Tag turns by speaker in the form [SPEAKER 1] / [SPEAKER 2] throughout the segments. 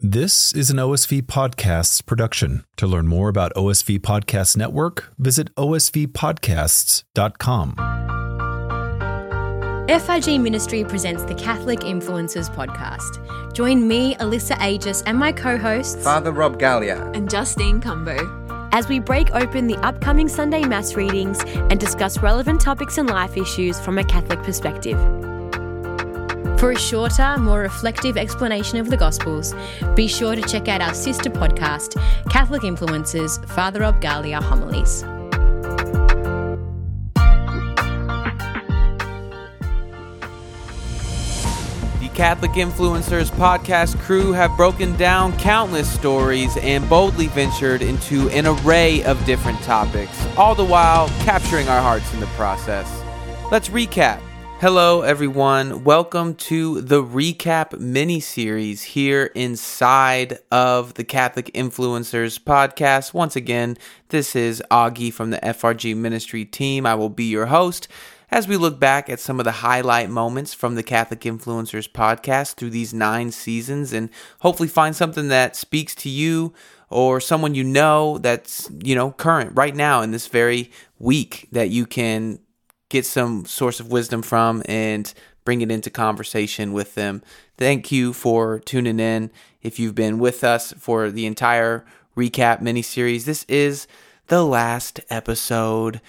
[SPEAKER 1] This is an OSV Podcasts production. To learn more about OSV Podcast Network, visit osvpodcasts.com.
[SPEAKER 2] FRG Ministry presents the Catholic Influencers Podcast. Join me, Alyssa Agius, and my co hosts,
[SPEAKER 3] Father Rob Galea.
[SPEAKER 4] and Justine Cumbo.
[SPEAKER 2] as we break open the upcoming Sunday Mass readings and discuss relevant topics and life issues from a Catholic perspective. For a shorter, more reflective explanation of the Gospels, be sure to check out our sister podcast, Catholic Influencers Father Rob Galea Homilies.
[SPEAKER 5] The Catholic Influencers podcast crew have broken down countless stories and boldly ventured into an array of different topics, all the while capturing our hearts in the process. Let's recap. Hello, everyone. Welcome to the recap mini series here inside of the Catholic Influencers podcast. Once again, this is Augie from the FRG Ministry team. I will be your host as we look back at some of the highlight moments from the Catholic Influencers podcast through these nine seasons and hopefully find something that speaks to you or someone you know that's, you know, current right now in this very week that you can get some source of wisdom from and bring it into conversation with them. Thank you for tuning in. If you've been with us for the entire recap mini series, this is the last episode.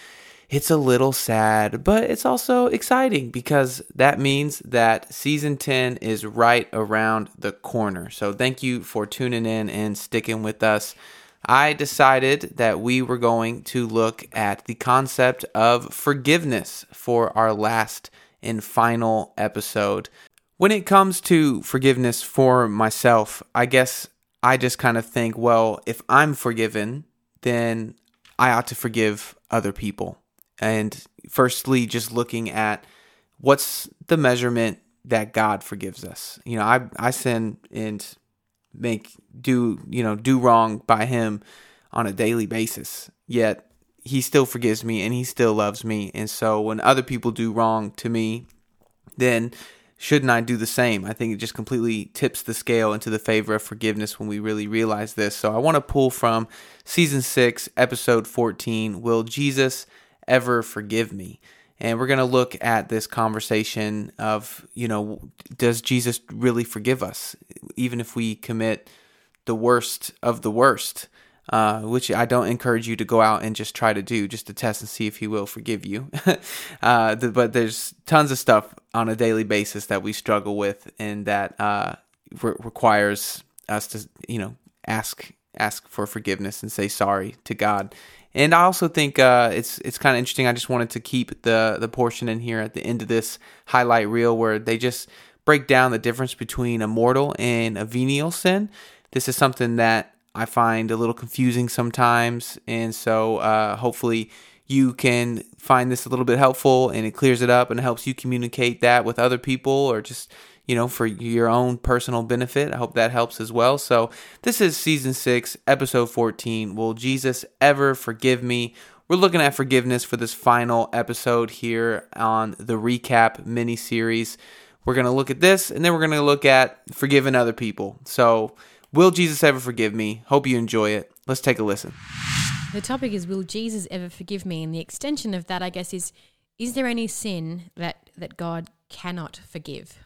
[SPEAKER 5] It's a little sad, but it's also exciting because that means that season 10 is right around the corner. So thank you for tuning in and sticking with us. I decided that we were going to look at the concept of forgiveness for our last and final episode. When it comes to forgiveness for myself, I guess I just kind of think, well, if I'm forgiven, then I ought to forgive other people. And firstly, just looking at what's the measurement that God forgives us. You know, I I sin and make do you know do wrong by him on a daily basis. Yet he still forgives me and he still loves me. And so when other people do wrong to me then shouldn't i do the same? I think it just completely tips the scale into the favor of forgiveness when we really realize this. So i want to pull from season 6 episode 14 will jesus ever forgive me and we're going to look at this conversation of you know does jesus really forgive us even if we commit the worst of the worst? Uh, which i don't encourage you to go out and just try to do just to test and see if he will forgive you. Uh, th- but there's tons of stuff on a daily basis that we struggle with and that uh, re- requires us to you know ask ask for forgiveness and say sorry to god and I also think uh, it's it's kind of interesting. I just wanted to keep the the portion in here at the end of this highlight reel where they just break down the difference between a mortal and a venial sin. This is something that I find a little confusing sometimes, and so uh, hopefully you can find this a little bit helpful and it clears it up and helps you communicate that with other people or just you know, for your own personal benefit. I hope that helps as well. So, this is season six, episode 14. Will Jesus ever forgive me? We're looking at forgiveness for this final episode here on the recap mini series. We're going to look at this and then we're going to look at forgiving other people. So, will Jesus ever forgive me? Hope you enjoy it. Let's take a listen.
[SPEAKER 2] The topic is Will Jesus ever forgive me? And the extension of that, I guess, is Is there any sin that, that God cannot forgive?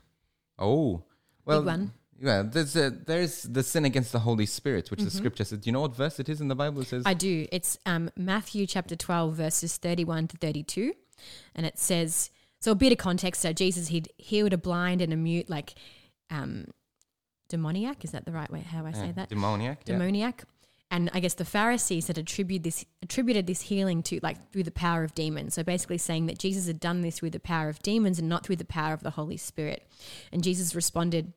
[SPEAKER 6] Oh, well,
[SPEAKER 2] one.
[SPEAKER 6] Yeah, there's a, there's the sin against the Holy Spirit, which the scripture says. Do you know what verse it is in the Bible? It says,
[SPEAKER 2] I do. It's um, Matthew chapter 12, verses 31 to 32. And it says, so a bit of context. So Jesus, he'd healed a blind and a mute, like um, demoniac. Is that the right way, how I say
[SPEAKER 6] yeah,
[SPEAKER 2] that?
[SPEAKER 6] demoniac. yeah.
[SPEAKER 2] demoniac. And I guess the Pharisees had attributed this attributed this healing to like through the power of demons. So basically saying that Jesus had done this through the power of demons and not through the power of the Holy Spirit. And Jesus responded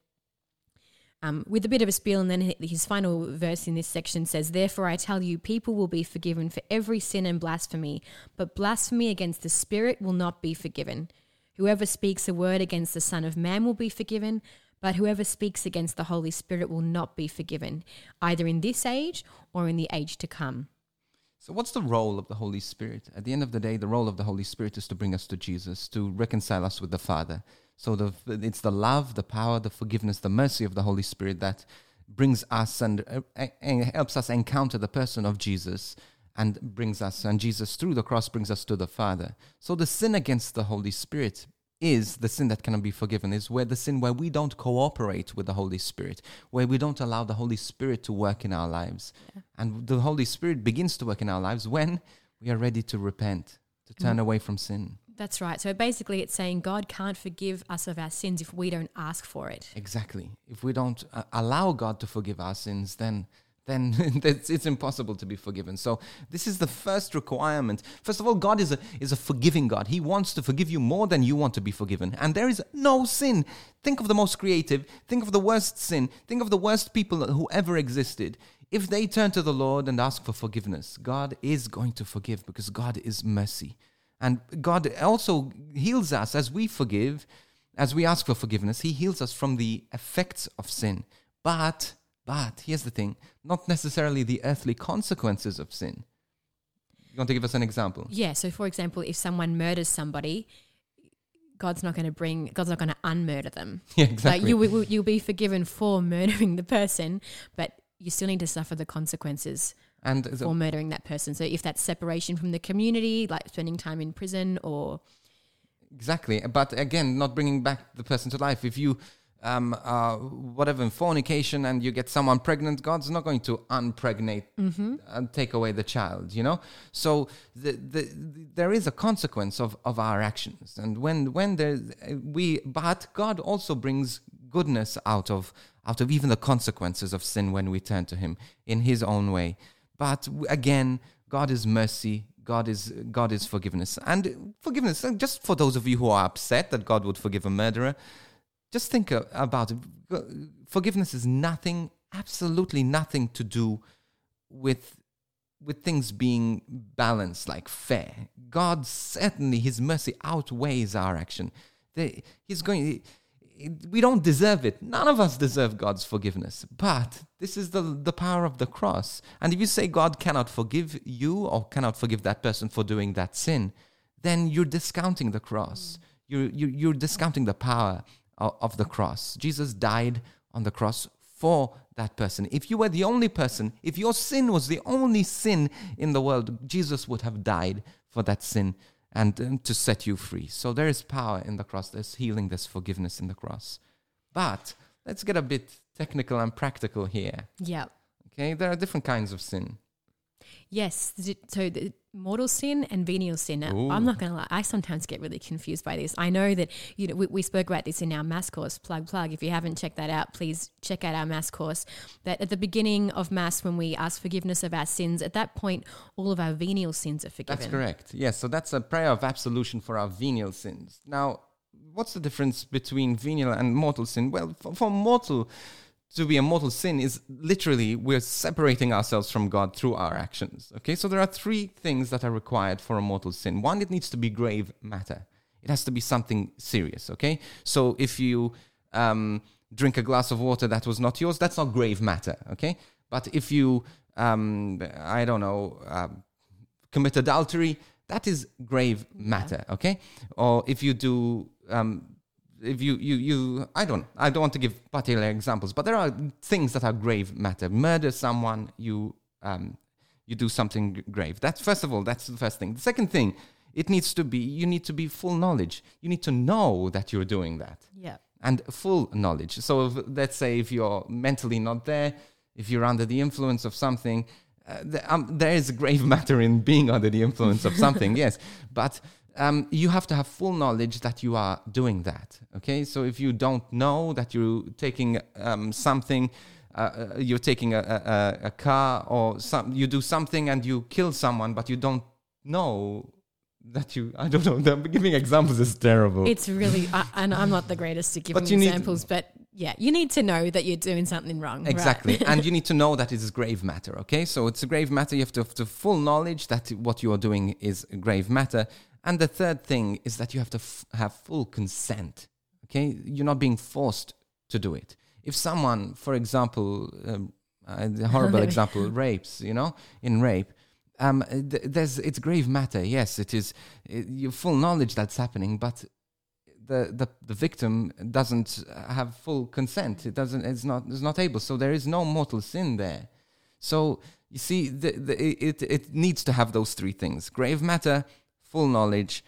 [SPEAKER 2] um, with a bit of a spiel, and then his final verse in this section says, Therefore I tell you, people will be forgiven for every sin and blasphemy, but blasphemy against the Spirit will not be forgiven. Whoever speaks a word against the Son of Man will be forgiven, but whoever speaks against the Holy Spirit will not be forgiven, either in this age or in the age to come.
[SPEAKER 6] So, what's the role of the Holy Spirit? At the end of the day, the role of the Holy Spirit is to bring us to Jesus, to reconcile us with the Father. So, the, it's the love, the power, the forgiveness, the mercy of the Holy Spirit that brings us and, uh, and helps us encounter the person of Jesus and brings us, and Jesus through the cross brings us to the Father. So the sin against the Holy Spirit is the sin that cannot be forgiven, is where the sin where we don't cooperate with the Holy Spirit, where we don't allow the Holy Spirit to work in our lives. Yeah. And the Holy Spirit begins to work in our lives when we are ready to repent, to turn mm. away from sin.
[SPEAKER 2] That's right. So basically, it's saying God can't forgive us of our sins if we don't ask for it.
[SPEAKER 6] Exactly. If we don't uh, allow God to forgive our sins, then then it's, impossible to be forgiven. So this is the first requirement. First of all, God is a, is a forgiving God. He wants to forgive you more than you want to be forgiven. And there is no sin. Think of the most creative. Think of the worst sin. Think of the worst people who ever existed. If they turn to the Lord and ask for forgiveness, God is going to forgive because God is mercy. And God also heals us as we forgive, as we ask for forgiveness. He heals us from the effects of sin. But but here's the thing not necessarily the earthly consequences of sin. You want to give us an example?
[SPEAKER 2] Yeah. So, for example, if someone murders somebody, God's not going to bring, God's not going to unmurder them.
[SPEAKER 6] Yeah, exactly.
[SPEAKER 2] Like you, you'll be forgiven for murdering the person, but you still need to suffer the consequences and for murdering that person. So, if that's separation from the community, like spending time in prison or.
[SPEAKER 6] Exactly. But again, not bringing back the person to life. If you um, uh, whatever in fornication and you get someone pregnant, God's not going to unpregnate mm-hmm. and take away the child, you know. So the, the, the, there is a consequence of, of our actions, and when when there we, but God also brings goodness out of out of even the consequences of sin when we turn to Him in His own way. But again, God is mercy. God is God is forgiveness and forgiveness. Just for those of you who are upset that God would forgive a murderer, just think about it. Forgiveness is nothing, absolutely nothing to do with with things being balanced, like fair. God certainly, His mercy outweighs our action. he's going. We don't deserve it. None of us deserve God's forgiveness. But this is the, the power of the cross. And if you say God cannot forgive you or cannot forgive that person for doing that sin, then you're discounting the cross. Mm. You're, you're, you're discounting the power of the cross. Jesus died on the cross for that person. If you were the only person, if your sin was the only sin in the world, Jesus would have died for that sin and, and to set you free. So there is power in the cross, there's healing, there's forgiveness in the cross. But let's get a bit technical and practical here.
[SPEAKER 2] Yeah.
[SPEAKER 6] Okay, there are different kinds of sin.
[SPEAKER 2] Yes. So the mortal sin and venial sin. Now, I'm not going to lie. I sometimes get really confused by this. I know that you know we, we, spoke about this in our mass course. Plug plug. If you haven't checked that out, please check out our mass course. That at the beginning of mass, when we ask forgiveness of our sins, at that point, all of our venial sins are forgiven.
[SPEAKER 6] That's correct. Yes. So that's a prayer of absolution for our venial sins. Now, what's the difference between venial and mortal sin? Well, for, for mortal to be a mortal sin is literally we're separating ourselves from God through our actions. Okay, so there are three things that are required for a mortal sin. One, it needs to be grave matter. It has to be something serious. Okay, so if you um, drink a glass of water that was not yours, that's not grave matter. Okay, but if you, um, I don't know, uh, commit adultery, that is grave matter. Okay, or if you do um, if you, you, you, I don't, I don't want to give particular examples, but there are things that are grave matter. Murder someone, you, um, you do something grave. That's first of all, that's the first thing. The second thing, it needs to be, you need to be full knowledge. You need to know that you're doing that.
[SPEAKER 2] Yeah.
[SPEAKER 6] And full knowledge. So if, let's say if you're mentally not there, if you're under the influence of something, uh, the, um, there is grave matter in being under the influence of something, yes. But um, you have to have full knowledge that you are doing that. Okay, so if you don't know that you're taking um, something, uh, uh you're taking a, a, a, car or some, you do something and you kill someone, but you don't know that you I don't know. giving examples is terrible.
[SPEAKER 2] It's really, I, and I'm not the greatest at giving examples, need, but yeah, you need to know that you're doing something wrong.
[SPEAKER 6] Exactly,
[SPEAKER 2] right?
[SPEAKER 6] and you need to know that it is grave matter. Okay, so it's a grave matter. You have to have the full knowledge that what you are doing is grave matter, and the third thing is that you have to f- have full consent. Okay, you're not being forced to do it. If someone, for example, um, a horrible example, rapes, you know, in rape, um, th- there's it's grave matter. Yes, it is. It, you full knowledge that's happening, but the, the the victim doesn't have full consent. It doesn't. It's not. It's not able. So there is no mortal sin there. So you see, the, the, it it needs to have those three things: grave matter, full knowledge,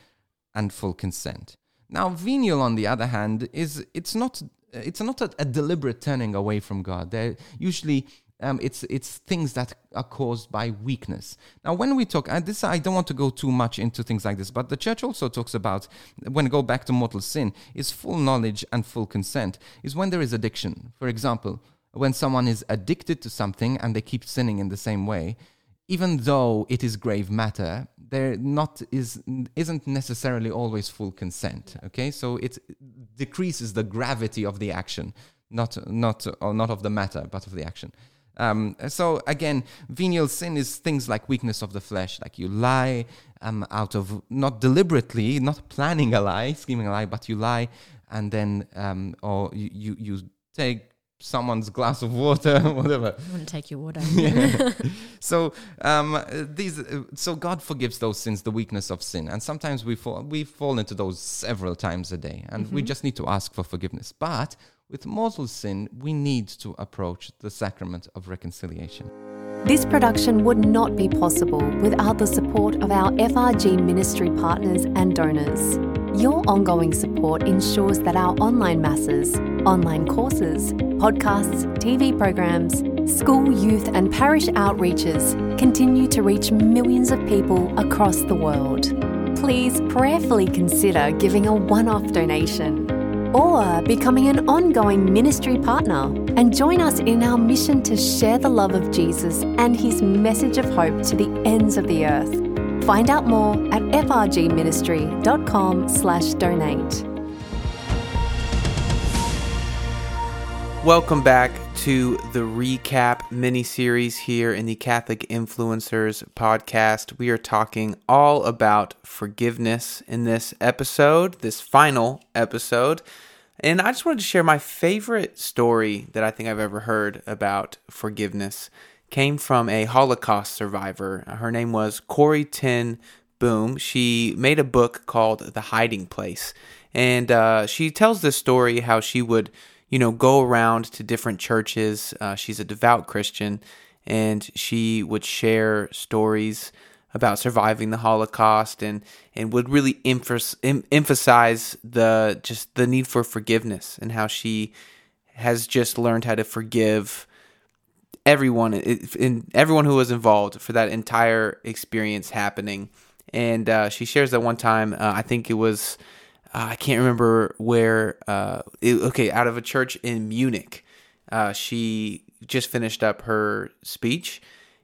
[SPEAKER 6] and full consent. Now, venial, on the other hand, is it's not it's not a, a deliberate turning away from God. They're usually um, it's it's things that are caused by weakness. Now, when we talk, and this I don't want to go too much into things like this, but the church also talks about when go back to mortal sin is full knowledge and full consent is when there is addiction. For example, when someone is addicted to something and they keep sinning in the same way, even though it is grave matter, there not is isn't necessarily always full consent. Okay, so it decreases the gravity of the action, not not or not of the matter, but of the action. Um, so again, venial sin is things like weakness of the flesh, like you lie um, out of not deliberately, not planning a lie, scheming a lie, but you lie, and then um, or you, you you take someone's glass of water, whatever.
[SPEAKER 2] I want to take your water. yeah.
[SPEAKER 6] so um, these, uh, so God forgives those sins, the weakness of sin, and sometimes we fall we fall into those several times a day, and mm-hmm. we just need to ask for forgiveness. But with mortal sin, we need to approach the sacrament of reconciliation.
[SPEAKER 3] This production would not be possible without the support of our FRG ministry partners and donors. Your ongoing support ensures that our online masses, online courses, podcasts, TV programs, school, youth, and parish outreaches continue to reach millions of people across the world. Please prayerfully consider giving a one off donation or becoming an ongoing ministry partner and join us in our mission to share the love of Jesus and his message of hope to the ends of the earth. Find out more at frgministry.com
[SPEAKER 5] Welcome back to the recap mini series here in the Catholic Influencers podcast. We are talking all about forgiveness in this episode, this final episode. And I just wanted to share my favorite story that I think I've ever heard about forgiveness came from a Holocaust survivor. Her name was Corrie ten Boom. She made a book called The Hiding Place. And uh, she tells this story how she would you know, go around to different churches. Uh, she's a devout Christian, and she would share stories about surviving the Holocaust and and would really emphasize, emphasize the just the need for forgiveness and how she has just learned how to forgive everyone in everyone who was involved for that entire experience happening. And uh, she shares that one time, uh, I think it was uh, I can't remember where. Uh, it, okay, out of a church in Munich, uh, she just finished up her speech,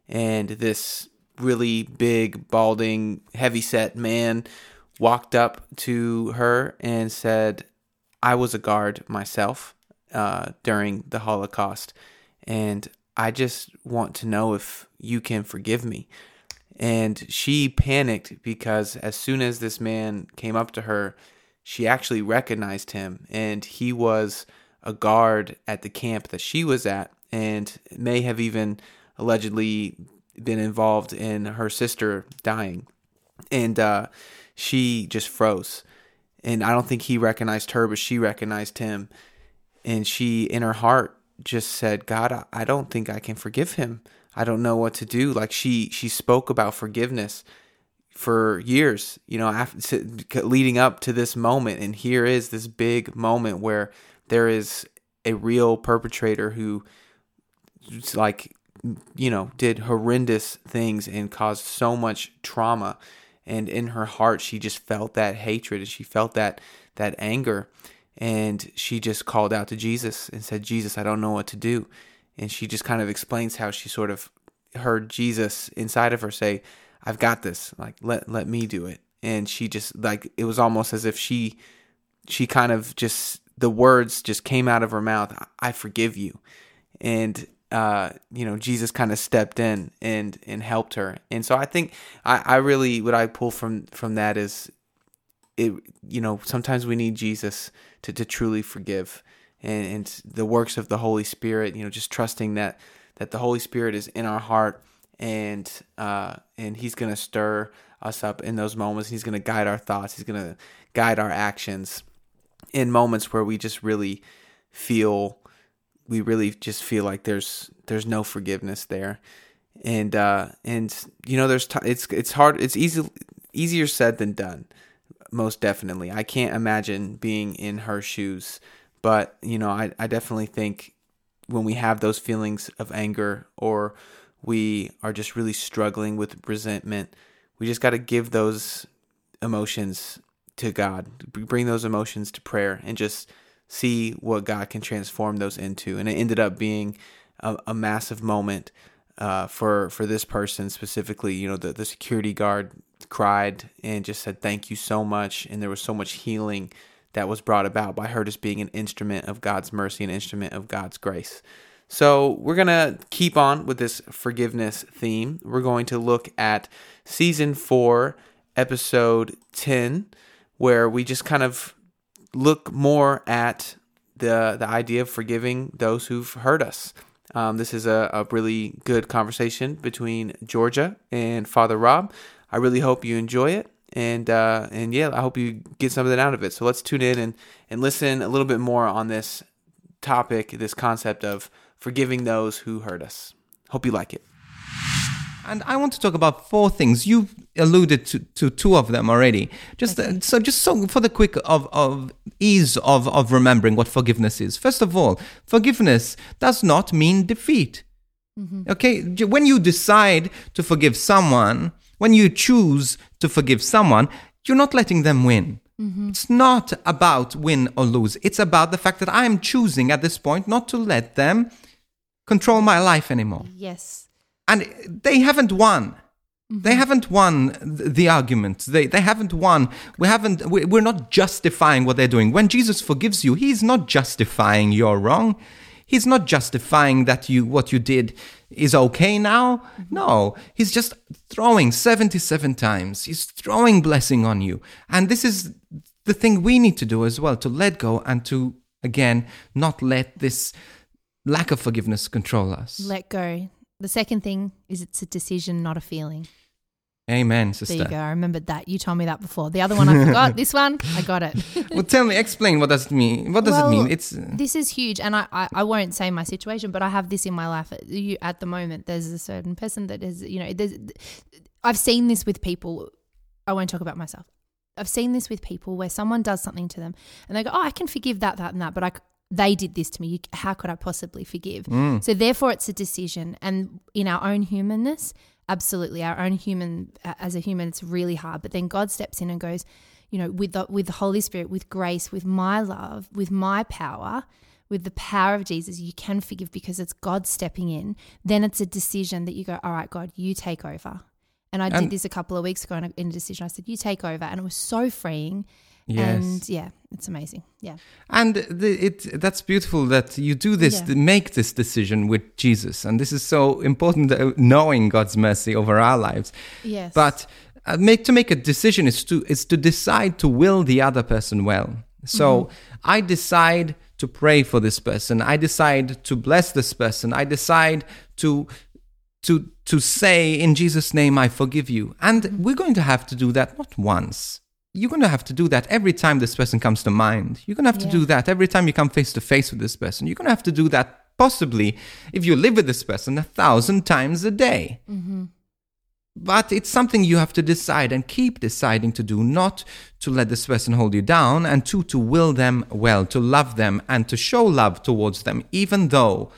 [SPEAKER 5] and this really big, balding, heavy-set man walked up to her and said, "I was a guard myself uh, during the Holocaust, and I just want to know if you can forgive me." And she panicked because as soon as this man came up to her she actually recognized him, and he was a guard at the camp that she was at, and may have even allegedly been involved in her sister dying. And uh, she just froze. And I don't think he recognized her, but she recognized him. And she, in her heart, just said, God, I don't think I can forgive him. I don't know what to do. Like she, she spoke about forgiveness for years, you know, after, leading up to this moment. And here is this big moment where there is a real perpetrator who, like, you know, did horrendous things and caused so much trauma. And in her heart, she just felt that hatred and she felt that that anger. And she just called out to Jesus and said, Jesus, I don't know what to do. And she just kind of explains how she sort of heard Jesus inside of her say, I've got this. Like let let me do it. And she just like it was almost as if she she kind of just the words just came out of her mouth. I forgive you. And uh, you know, Jesus kind of stepped in and and helped her. And so I think I, I really what I pull from from that is it you know, sometimes we need Jesus to, to truly forgive and, and the works of the Holy Spirit, you know, just trusting that that the Holy Spirit is in our heart and uh, and he's gonna stir us up in those moments. He's gonna guide our thoughts. He's gonna guide our actions. in moments where we just really feel we really just feel like there's there's no forgiveness there and uh and you know there's t- it's it's hard it's easy easier said than done most definitely i can't imagine being in her shoes but you know i, I definitely think when we have those feelings of anger or we are just really struggling with resentment we just got to give those emotions to god bring those emotions to prayer and just see what god can transform those into and it ended up being a, a massive moment uh, for for this person specifically. You know, the the security guard cried and just said thank you so much, and there was so much healing that was brought about by her just being an instrument of God's mercy, an instrument of God's grace. So we're gonna keep on with this forgiveness theme. We're going to look at season four, episode ten, where we just kind of look more at the the idea of forgiving those who've hurt us. Um, this is a, a really good conversation between Georgia and Father Rob. I really hope you enjoy it. And uh, and yeah, I hope you get something out of it. So let's tune in and, and listen a little bit more on this topic, this concept of forgiving those who hurt us. Hope you like it.
[SPEAKER 6] And I want to talk about four things. You alluded to, to two of them already. Just uh, so, just so for the quick of, of ease of, of remembering what forgiveness is. First of all, forgiveness does not mean defeat. Okay, when you decide to forgive someone, when you choose to forgive someone, you're not letting them win. It's not about win or lose. It's about the fact that I am choosing at this point not to let them control my life anymore
[SPEAKER 2] Yes.
[SPEAKER 6] and they haven't won. They mm-hmm. haven't won the argument. They they haven't won. We haven't. we- We're not justifying what they're doing. When Jesus forgives you, He's not justifying your wrong. He's not justifying that you what you did is okay now. Mm-hmm. No, He's just throwing seventy seven times. He's throwing blessing on you, and this is the thing we need to do as well to let go and to again not let this lack of forgiveness control us.
[SPEAKER 4] Let go. The second thing is it's a decision, not a feeling.
[SPEAKER 6] Amen, sister.
[SPEAKER 4] There you go. I remembered that. You told me that before. The other one I forgot. this one, I got it.
[SPEAKER 6] well, tell me, explain what does it mean? What does
[SPEAKER 4] Well,
[SPEAKER 6] it mean? It's uh,
[SPEAKER 4] This is huge, and I, I, I won't say my situation, but I have this in my life. At, you, at the moment, there's a certain person that is, you know, there's, I've seen this with people. I won't talk about myself. I've seen this with people where someone does something to them, and they go, "Oh, I can forgive that, that, and that," but I, they did this to me. How could I possibly forgive? Mm. So therefore, it's a decision, and in our own humanness, absolutely, our own human as a human, it's really hard. But then God steps in and goes, you know, with the with the Holy Spirit, with grace, with my love, with my power, with the power of Jesus, you can forgive because it's God stepping in. Then it's a decision that you go, all right, God, you take over. And I
[SPEAKER 6] And-
[SPEAKER 4] did this a couple of weeks ago in a, in a decision. I said, you take over. And it was so freeing.
[SPEAKER 6] Yes,
[SPEAKER 4] And yeah, it's amazing. Yeah.
[SPEAKER 6] and the, it that's beautiful that you do this,
[SPEAKER 4] Yeah.
[SPEAKER 6] make this decision with Jesus, and this is so important. uh, Knowing God's mercy over our lives,
[SPEAKER 4] Yes.
[SPEAKER 6] but uh, make to make a decision is to is to decide to will the other person well. So
[SPEAKER 4] Mm-hmm.
[SPEAKER 6] I decide to pray for this person. I decide to bless this person. I decide to to to say in Jesus name I forgive you. And we're going to have to do that not once. You're going to have to do that every time this person comes to mind. You're going to have to do that every time you come face to face with this person. You're going to have to do that possibly if you live with this person a thousand times a day. Mm-hmm. But it's something you have to decide and keep deciding to do, not to let this person hold you down, and two, to will them well, to love them, and to show love towards them, even though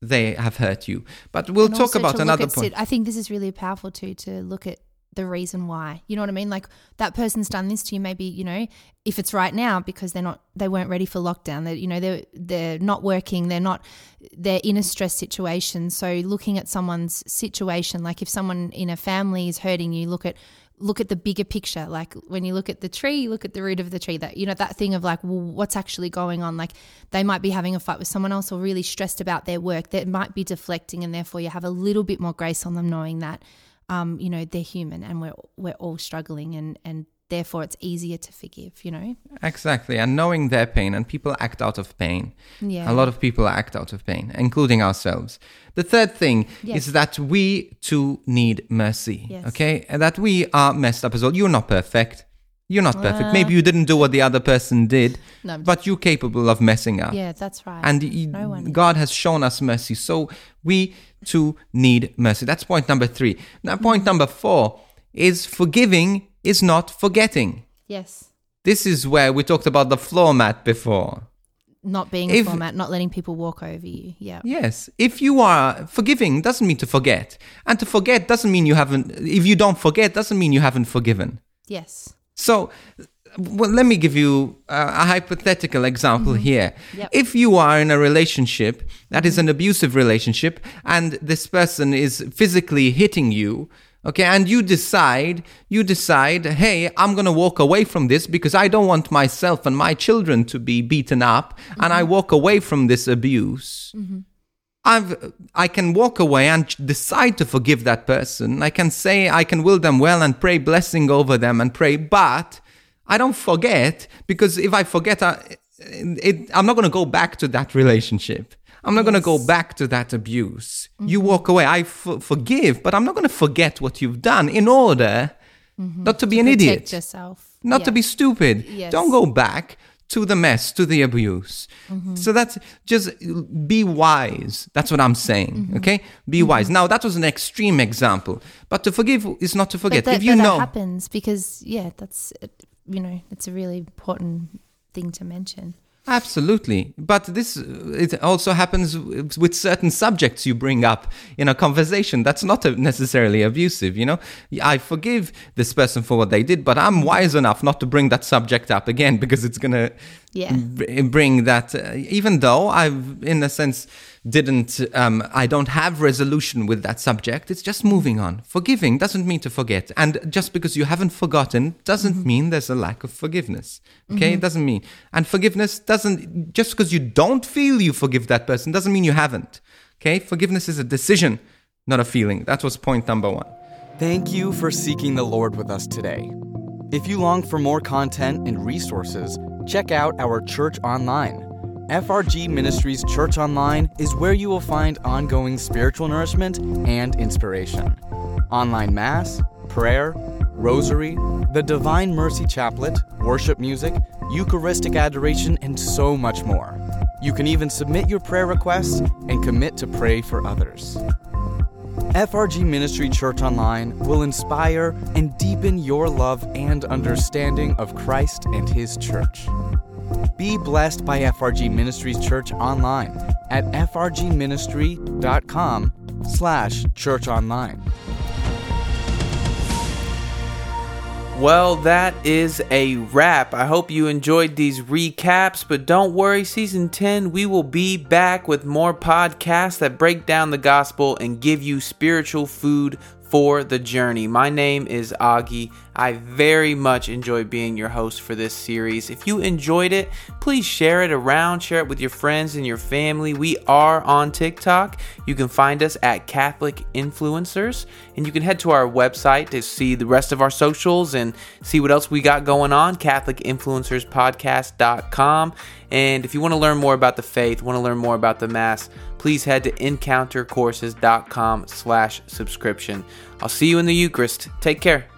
[SPEAKER 6] they have hurt you. But we'll
[SPEAKER 4] And
[SPEAKER 6] talk about another point.
[SPEAKER 4] I think this is really powerful too to look at the reason why. You know what I mean? Like that person's done this to you. Maybe you know if it's right now because they're not they weren't ready for lockdown. That you know they're they're not working. They're not they're in a stress situation. So looking at someone's situation, like if someone in a family is hurting you, look at look at the bigger picture like when you look at the tree you look at the root of the tree that you know that thing of like well, what's actually going on like they might be having a fight with someone else or really stressed about their work that might be deflecting and therefore you have a little bit more grace on them knowing that um, you know they're human and we're we're all struggling and and therefore it's easier to forgive you know
[SPEAKER 6] Exactly. And knowing their pain, and people act out of pain.
[SPEAKER 4] yeah
[SPEAKER 6] A lot of people act out of pain, including ourselves. The third thing
[SPEAKER 4] Yes.
[SPEAKER 6] is that we too need mercy.
[SPEAKER 4] Yes.
[SPEAKER 6] Okay? And that we are messed up as well. You're not perfect. You're not perfect. Maybe you didn't do what the other person did,
[SPEAKER 4] No,
[SPEAKER 6] but you're capable of messing up.
[SPEAKER 4] yeah, that's right.
[SPEAKER 6] And
[SPEAKER 4] No.
[SPEAKER 6] God has shown us mercy. So we too need mercy. That's point number three. Now, point
[SPEAKER 4] Mm-hmm.
[SPEAKER 6] number four is forgiving is not forgetting.
[SPEAKER 4] yes,
[SPEAKER 6] This is where we talked about the floor mat before.
[SPEAKER 4] not being
[SPEAKER 6] If-
[SPEAKER 4] a format, not letting people walk over you. Yeah.
[SPEAKER 6] Yes. If you are forgiving, doesn't mean to forget. And to forget doesn't mean you haven't, if you don't forget, doesn't mean you haven't forgiven.
[SPEAKER 4] Yes.
[SPEAKER 6] So, well, let me give you uh, a hypothetical example here.
[SPEAKER 4] Mm-hmm. Yep.
[SPEAKER 6] If you are in a relationship that is an abusive relationship and this person is physically hitting you, okay, and you decide, you decide, hey, I'm going to walk away from this because I don't want myself and my children to be beaten up, and I walk away from this abuse. I've, I can walk away and decide to forgive that person. I can say, I can will them well and pray blessing over them and pray, but I don't forget because if I forget, I, it, I'm not going to go back to that relationship. I'm not going to go back to that abuse. You walk away. I f- forgive, but I'm not going to forget what you've done in order not to be an idiot
[SPEAKER 4] yourself.
[SPEAKER 6] not to be stupid.
[SPEAKER 4] Yes.
[SPEAKER 6] Don't go back to the mess, to the abuse.
[SPEAKER 4] Mm-hmm.
[SPEAKER 6] So that's just be wise. That's what I'm saying.
[SPEAKER 4] Mm-hmm.
[SPEAKER 6] Okay? Be wise. Now, that was an extreme example, but to forgive is not to forget.
[SPEAKER 4] That,
[SPEAKER 6] if you know.
[SPEAKER 4] that happens because yeah, that's you know, it's a really important thing to mention.
[SPEAKER 6] Absolutely. But this it also happens with certain subjects you bring up in a conversation. That's not necessarily abusive, you know? I forgive this person for what they did, but I'm wise enough not to bring that subject up again because it's going to
[SPEAKER 4] Yeah.
[SPEAKER 6] bring that uh, even though I've in a sense didn't um, I don't have resolution with that subject it's just moving on. Forgiving doesn't mean to forget and just because you haven't forgotten doesn't mean there's a lack of forgiveness okay? It doesn't mean and forgiveness doesn't just because you don't feel you forgive that person doesn't mean you haven't okay? Forgiveness is a decision not a feeling. That was point number 1
[SPEAKER 7] Thank you for seeking the Lord with us today. If you long for more content and resources, check out our church online. FRG Ministries Church Online is where you will find ongoing spiritual nourishment and inspiration. Online Mass, prayer, rosary, the Divine Mercy Chaplet, worship music, Eucharistic adoration, and so much more. You can even submit your prayer requests and commit to pray for others. FRG Ministry Church Online will inspire and deepen your love and understanding of Christ and His church. Be blessed by FRG Ministries Church Online at frgministry.com slash church online.
[SPEAKER 5] Well, that is a wrap. I hope you enjoyed these recaps, but don't worry, season 10, we will be back with more podcasts that break down the gospel and give you spiritual food for the journey. My name is Augie. I very much enjoy being your host for this series. If you enjoyed it, please share it around, share it with your friends and your family. We are on TikTok. You can find us at Catholic Influencers, and you can head to our website to see the rest of our socials and see what else we got going on, CatholicInfluencersPodcast.com. And if you want to learn more about the faith, want to learn more about the Mass, please head to encountercourses.com slash subscription. I'll see you in the Eucharist. Take care.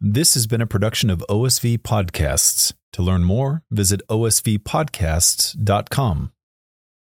[SPEAKER 1] This has been a production of OSV Podcasts. To learn more, visit osvpodcasts.com.